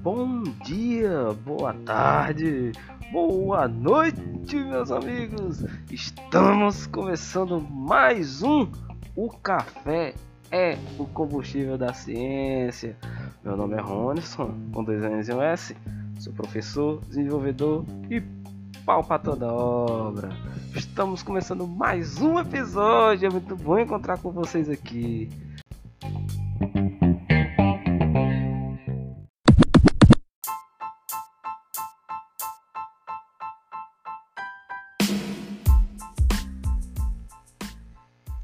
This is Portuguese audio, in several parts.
Bom dia, boa tarde, boa noite, meus amigos. Estamos começando mais um O Café é o combustível da ciência. Meu nome é Ronison, com dois N's e um S. Sou professor, desenvolvedor e pau para toda obra. Estamos começando mais um episódio. É muito bom encontrar com vocês aqui.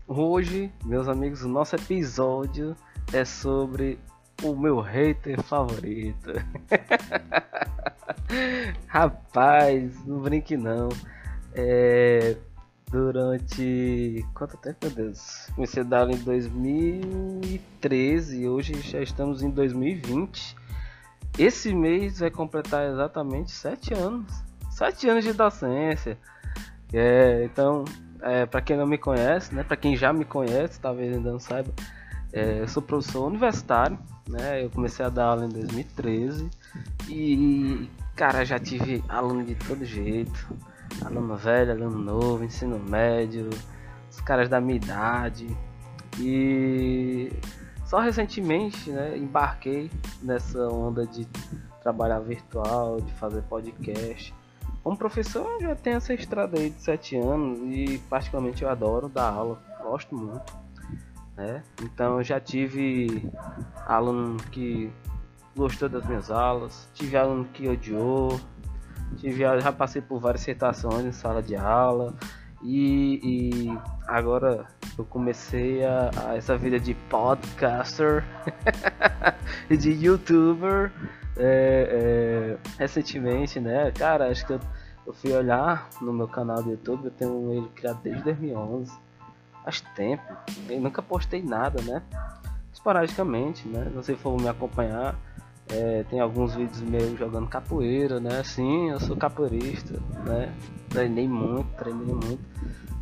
Hoje, meus amigos, o nosso episódio é sobre o meu hater favorito. Rapaz, não brinque não. É, durante. Quanto tempo, meu Deus? Comecei a dar aula em 2013 e hoje já estamos em 2020. Esse mês vai completar exatamente 7 anos. 7 anos de docência. É, então, é, para quem não me conhece, né, para quem já me conhece, talvez ainda não saiba, é, eu sou professor universitário, né, eu comecei a dar aula em 2013 e, cara, já tive aluno de todo jeito, aluno velho, aluno novo, ensino médio, os caras da minha idade e só recentemente, né, embarquei nessa onda de trabalhar virtual, de fazer podcast como professor, eu já tenho essa estrada aí de 7 anos e particularmente eu adoro dar aula, gosto muito. Né? Então eu já tive aluno que gostou das minhas aulas, tive aluno que odiou, tive, já passei por várias citações em sala de aula e, e agora eu comecei a, a, essa vida de podcaster e de youtuber é, é, recentemente, né? Cara, acho que eu, eu, fui olhar no meu canal do YouTube, eu tenho ele criado desde 2011. Faz tempo. Eu nunca postei nada, né? Esporadicamente, né? Se você for me acompanhar, é, tem alguns vídeos meus jogando capoeira, né? Sim, eu sou capoeirista, né? Treinei muito, treinei muito.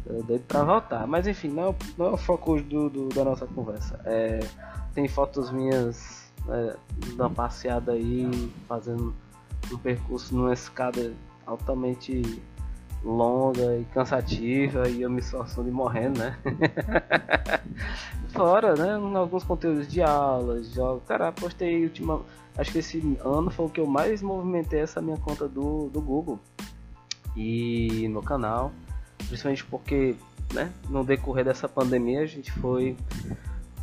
Eu doido pra voltar. Mas enfim, não, é não é o foco do, do, da nossa conversa. É, tem fotos minhas né, uma passeada aí, fazendo um percurso numa escada altamente longa e cansativa e eu me esforçando e morrendo, né? Fora, né? Alguns conteúdos de aulas, jogos. Cara, postei última. Acho que esse ano foi o que eu mais movimentei essa minha conta do, do Google e no canal. Principalmente porque, né, no decorrer dessa pandemia a gente foi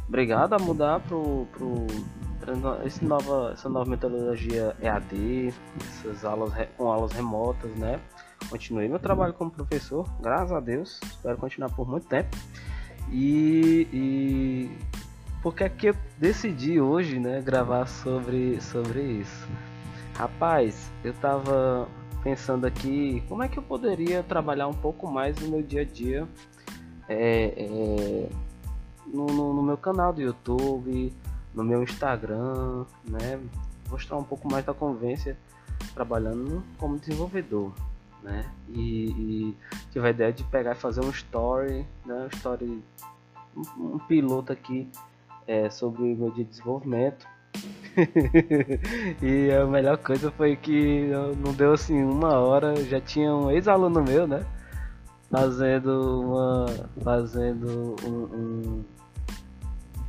obrigado a mudar pro, pro esse nova, essa nova metodologia EAD, essas aulas com aulas remotas, né? Continuei meu trabalho como professor, graças a Deus, espero continuar por muito tempo. E, e porque é que eu decidi hoje, né, gravar sobre, sobre isso? Rapaz, eu tava pensando aqui como é que eu poderia trabalhar um pouco mais no meu dia a dia é, é, no, no, no meu canal do YouTube, no meu Instagram, né? Mostrar um pouco mais da convivência trabalhando como desenvolvedor, né? E, e tive a ideia de pegar e fazer um story, né? Um story, um, um piloto aqui é, sobre o meu dia de desenvolvimento. e a melhor coisa foi que não deu assim uma hora, já tinha um ex-aluno meu, né? Fazendo uma. fazendo um, um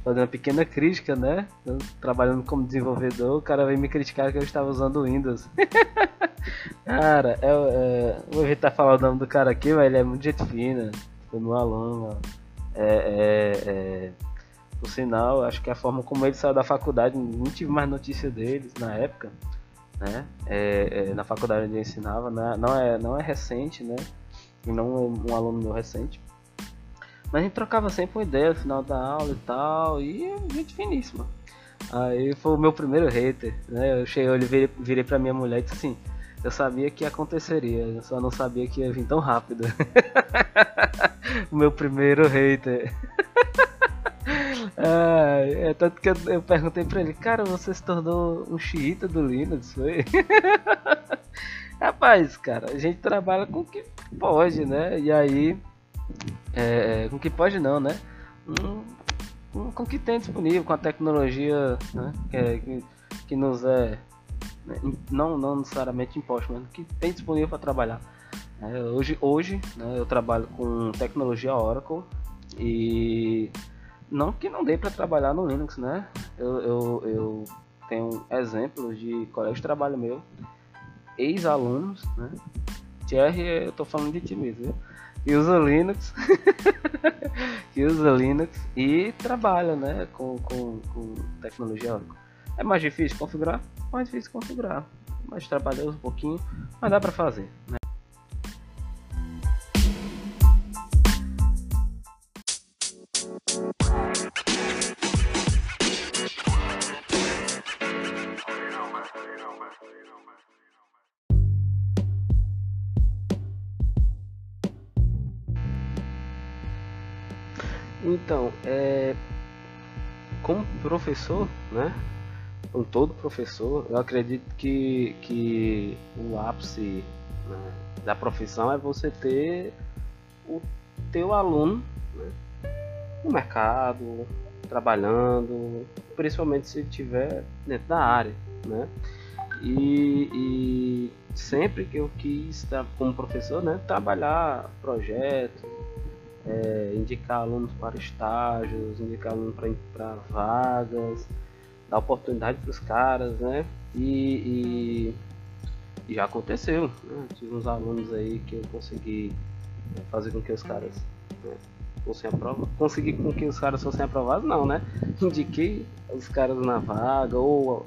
fazendo uma pequena crítica, né? Eu, trabalhando como desenvolvedor, o cara veio me criticar que eu estava usando Windows. cara, é, é, vou evitar falar o nome do cara aqui, mas ele é muito gente fina. Foi meu aluno. É, é, é, por sinal, acho que a forma como ele saiu da faculdade, não tive mais notícia deles na época. Né? É, na faculdade onde eu ensinava, não é, não é, não é recente, né? E não um aluno meu recente. Mas a gente trocava sempre uma ideia no final da aula e tal, e gente finíssima. Aí foi o meu primeiro hater, né? Eu cheguei, eu virei, virei pra minha mulher e disse assim, eu sabia que aconteceria, eu só não sabia que ia vir tão rápido. o meu primeiro hater. é tanto que eu, eu, perguntei pra ele, cara, você se tornou um xiita do Linux, foi? Rapaz, cara, a gente trabalha com o que pode, né? E aí é, é, com que pode não, né? Hum, com, com o que tem disponível, com a tecnologia né, que, é, que, nos é né, não, não necessariamente imposto, mas que tem disponível para trabalhar. É, hoje hoje né, eu trabalho com tecnologia Oracle e não que não dê para trabalhar no Linux, né? Eu, eu, eu tenho exemplos de colegas de trabalho meu, ex-alunos, né? Thierry, eu tô falando de ti mesmo, viu? Que usa Linux, que usa Linux e trabalha, né, com, com, com tecnologia. É mais difícil configurar? Mais difícil configurar, mais trabalhoso um pouquinho, mas dá para fazer, né? É, como professor, né? Como todo professor, eu acredito que, que o ápice né, da profissão é você ter o teu aluno né, no mercado, trabalhando, principalmente se estiver dentro da área, né? E, e, sempre que eu quis, como professor, né, trabalhar projetos, é, indicar alunos para estágios, indicar alunos para vagas, dar oportunidade para os caras, né? E, e, e já aconteceu, né? Tive uns alunos aí que eu consegui né, fazer com que os caras né, fossem aprovados. Consegui com que os caras fossem aprovados, não, né? Indiquei os caras na vaga ou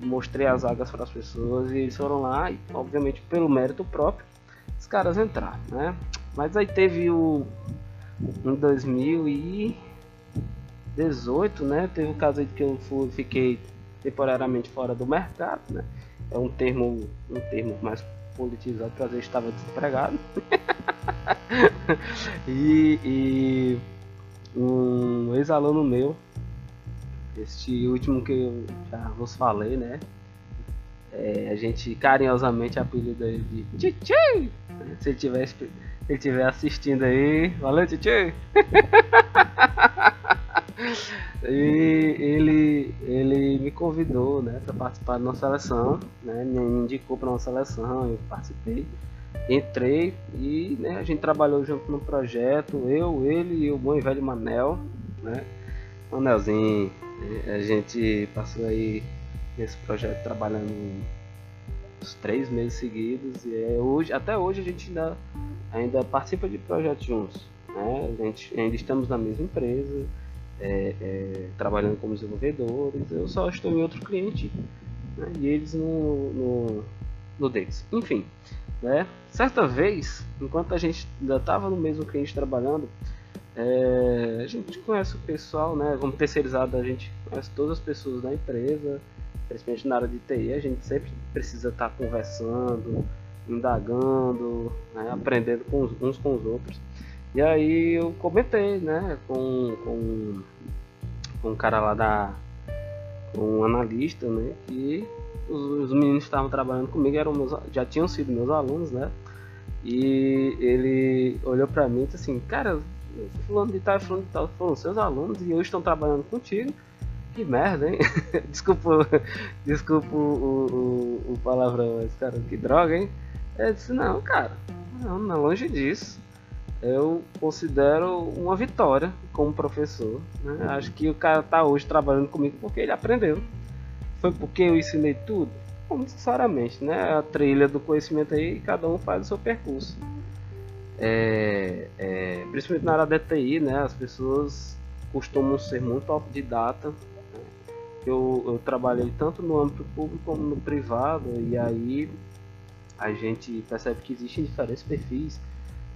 mostrei as vagas para as pessoas e eles foram lá e, obviamente, pelo mérito próprio, os caras entraram, né? Mas aí teve o. Em 2018, né? Teve o caso aí que eu fui, fiquei temporariamente fora do mercado, né? É um termo, um termo mais politizado para dizer que estava desempregado. e, e um ex-aluno meu, este último que eu já vos falei, né? É, a gente carinhosamente apelida ele de Titi! Se ele tivesse ele estiver assistindo aí, valeu, tio! e ele, ele me convidou né, para participar de uma seleção, né, me indicou para uma seleção, eu participei, entrei e né, a gente trabalhou junto no projeto, eu, ele e o bom e velho Manel, né, Manelzinho, a gente passou aí nesse projeto trabalhando uns três meses seguidos e é hoje, até hoje a gente ainda, ainda participa de projetos juntos. Né? A gente ainda estamos na mesma empresa, é, é, trabalhando como desenvolvedores. Eu só estou em outro cliente né? e eles no, no, no deles. Enfim, né? certa vez, enquanto a gente ainda estava no mesmo cliente trabalhando, é, a gente conhece o pessoal, né? Como terceirizado, a gente conhece todas as pessoas da empresa principalmente na área de TI, a gente sempre precisa estar conversando, indagando, né, aprendendo com uns com os outros. E aí eu comentei, né, com, com, com um cara lá da. um analista, né, que os, os meninos que estavam trabalhando comigo eram meus, já tinham sido meus alunos, né? E ele olhou pra mim e disse assim, cara, fulano de tal fulano de tal foram seus alunos e hoje estão trabalhando contigo que merda, hein? desculpa, desculpa o, o, o palavrão, mas cara, que droga, hein? Eu disse, não, cara, não, não é longe disso. Eu considero uma vitória como professor. Né? Acho que o cara tá hoje trabalhando comigo porque ele aprendeu. Foi porque eu ensinei tudo? Não necessariamente, né? A trilha do conhecimento aí, cada um faz o seu percurso. É, é, principalmente na área da TI, né? As pessoas costumam ser muito autodidata eu, eu trabalhei tanto no âmbito público como no privado e aí a gente percebe que existem diferentes perfis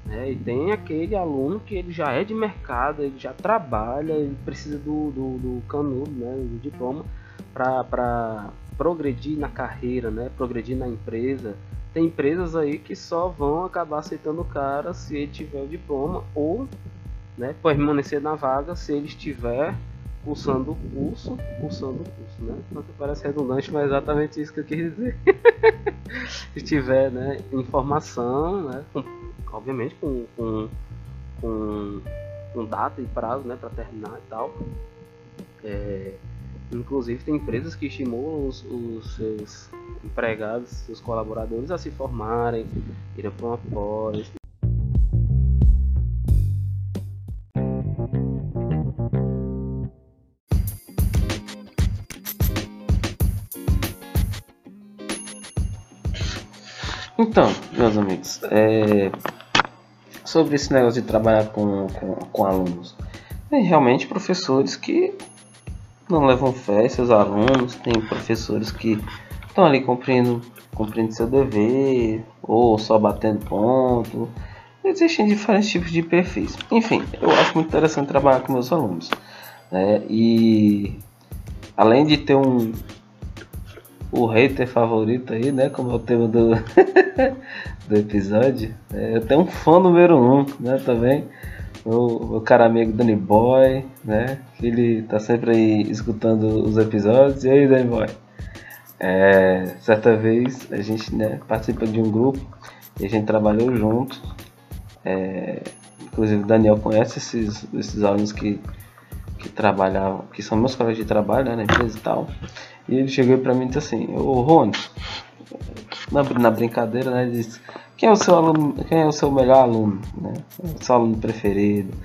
né? e tem aquele aluno que ele já é de mercado, ele já trabalha, ele precisa do, do, do canudo, né? do diploma para progredir na carreira, né? progredir na empresa. Tem empresas aí que só vão acabar aceitando o cara se ele tiver o diploma ou né, permanecer na vaga se ele estiver cursando o curso, cursando o curso, né? Que parece redundante, mas é exatamente isso que eu quis dizer. Se tiver, né, informação, né, com, obviamente com, com, com com data e prazo né, para terminar e tal. É, inclusive tem empresas que estimulam os, os, seus empregados, seus colaboradores a se formarem, irem para uma pós. Então, meus amigos, é, sobre esse negócio de trabalhar com, com, com alunos, tem realmente professores que não levam fé seus alunos, tem professores que estão ali cumprindo, cumprindo seu dever, ou só batendo ponto. Existem diferentes tipos de perfis. Enfim, eu acho muito interessante trabalhar com meus alunos. Né? E além de ter um, o hater favorito aí, né? Como é o tema do, do episódio. É, eu tenho um fã número um, né? Também. O, cara amigo Danny Boy, né? Ele tá sempre aí escutando os episódios. E aí, Danny Boy? É, certa vez a gente né, participa de um grupo e a gente trabalhou junto. É, inclusive o Daniel conhece esses, esses alunos que, que trabalhavam, que são meus colegas de trabalho né, na empresa e tal. E ele chegou para mim e disse assim, ô Rony, na, na brincadeira, né, ele disse, quem é o seu aluno, quem é o seu melhor aluno, né? O seu aluno preferido?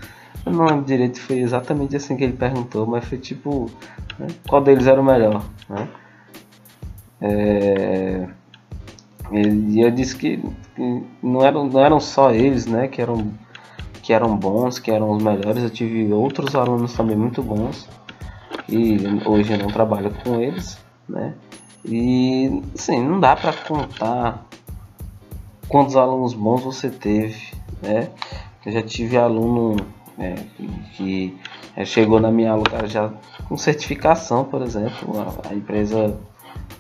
Eu não lembro direito, foi exatamente assim que ele perguntou, mas foi tipo, né, qual deles era o melhor, né? É, e eu disse que, não, eram, não eram só eles, né, que eram, que eram bons, que eram os melhores, eu tive outros alunos também muito bons, e hoje eu não trabalho com eles, né? E assim, não dá para contar quantos alunos bons você teve, né? Eu já tive aluno né, que, chegou na minha aula já com certificação, por exemplo, a, a, empresa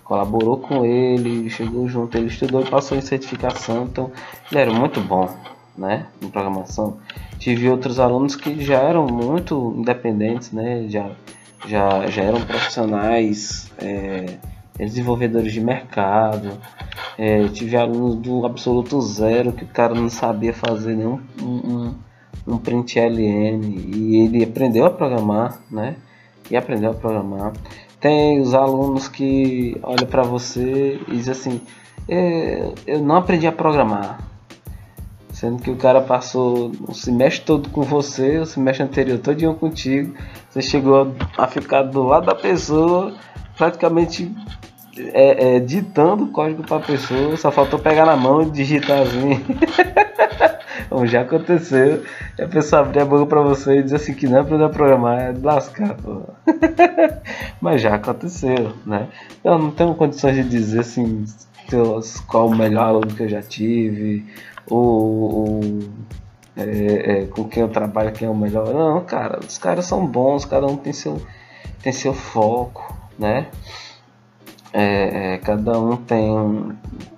colaborou com ele, chegou junto, ele estudou e passou em certificação, então ele era muito bom, né, em programação. Tive outros alunos que já eram muito independentes, né, já já, já eram profissionais, é, desenvolvedores de mercado. É, tive alunos do absoluto zero que o cara não sabia fazer nenhum um, um print LN e ele aprendeu a programar, né? E aprendeu a programar. Tem os alunos que olham para você e dizem assim: é, Eu não aprendi a programar. Sendo que o cara passou o semestre todo com você, o semestre anterior todinho contigo. Você chegou a ficar do lado da pessoa, praticamente é, é, ditando o código para a pessoa. Só faltou pegar na mão e digitar assim. Bom, já aconteceu. A pessoa abrir a boca para você e dizer assim que não aprendeu a programar, é lascar, pô. Mas já aconteceu, né? Eu não tenho condições de dizer assim qual o melhor aluno que eu já tive ou, ou é, é, com quem eu trabalho, quem é o melhor. Não, cara, os caras são bons, cada um tem seu, tem seu foco, né? É, é, cada um tem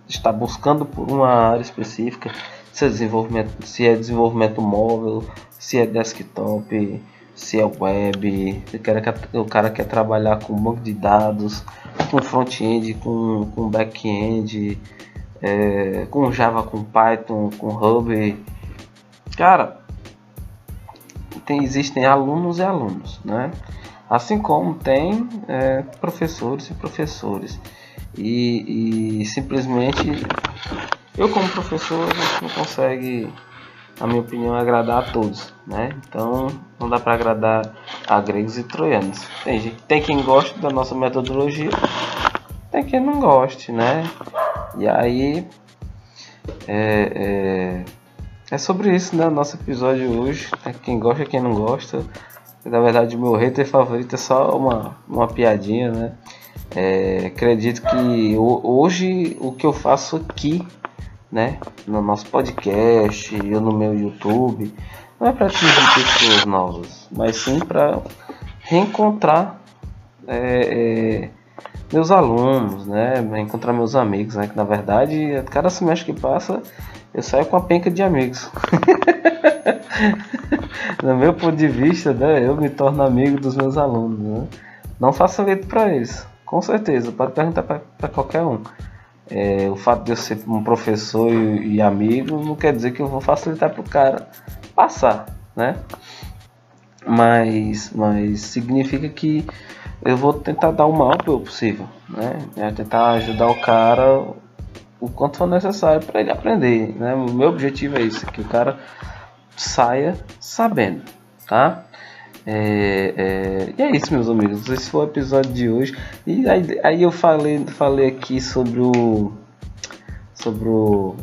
está buscando por uma área específica, se é desenvolvimento, se é desenvolvimento móvel, se é desktop, se é web, o cara o cara quer trabalhar com banco de dados, com front-end, com, com back-end, é, com Java, com Python, com Ruby. Cara, tem, existem alunos e alunos, né? Assim como tem é, professores e professores. E, e, simplesmente eu como professor a gente não consegue, na minha opinião, agradar a todos, né? Então não dá para agradar a gregos e troianos. Tem, gente, tem quem goste da nossa metodologia, tem quem não goste, né? E aí é, é, é sobre isso, né? Nosso episódio hoje. Né? Quem gosta, quem não gosta. Na verdade, meu hater favorito é só uma, uma piadinha, né? É, acredito que hoje o que eu faço aqui, né, no nosso podcast e no meu YouTube, não é para atingir pessoas novas, mas sim para reencontrar é, é, meus alunos, né? Encontrar meus amigos, né? Que na verdade, cada semestre que passa, eu saio com a penca de amigos. no meu ponto de vista, né? Eu me torno amigo dos meus alunos, né? Não facilito para eles, com certeza. Pode perguntar para qualquer um. É, o fato de eu ser um professor e, e amigo não quer dizer que eu vou facilitar para o cara passar, né? mas, mas significa que eu vou tentar dar o maior possível, né? É tentar ajudar o cara o quanto for necessário para ele aprender, né? O meu objetivo é isso, que o cara saia sabendo, tá? É, é, e é isso, meus amigos. Esse foi o episódio de hoje. E aí, aí eu falei, falei aqui sobre o sobre o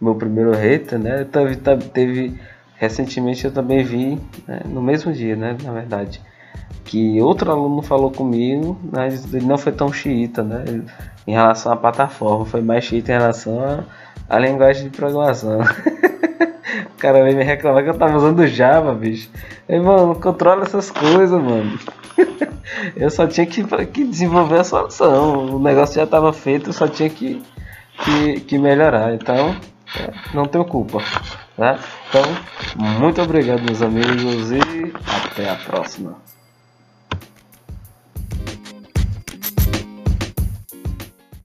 meu primeiro hater, né? Teve, teve recentemente eu também vi né, no mesmo dia, né? Na verdade, que outro aluno falou comigo, mas ele não foi tão xiita, né? Em relação à plataforma, foi mais xiita em relação à linguagem de programação. o cara veio me reclamar que eu tava usando Java, bicho. Ei, mano, controla essas coisas, mano. eu só tinha que, que desenvolver a solução. O negócio já estava feito, eu só tinha que, que, que melhorar. Então, é, não tenho culpa. Tá? Então, muito obrigado, meus amigos, e até a próxima.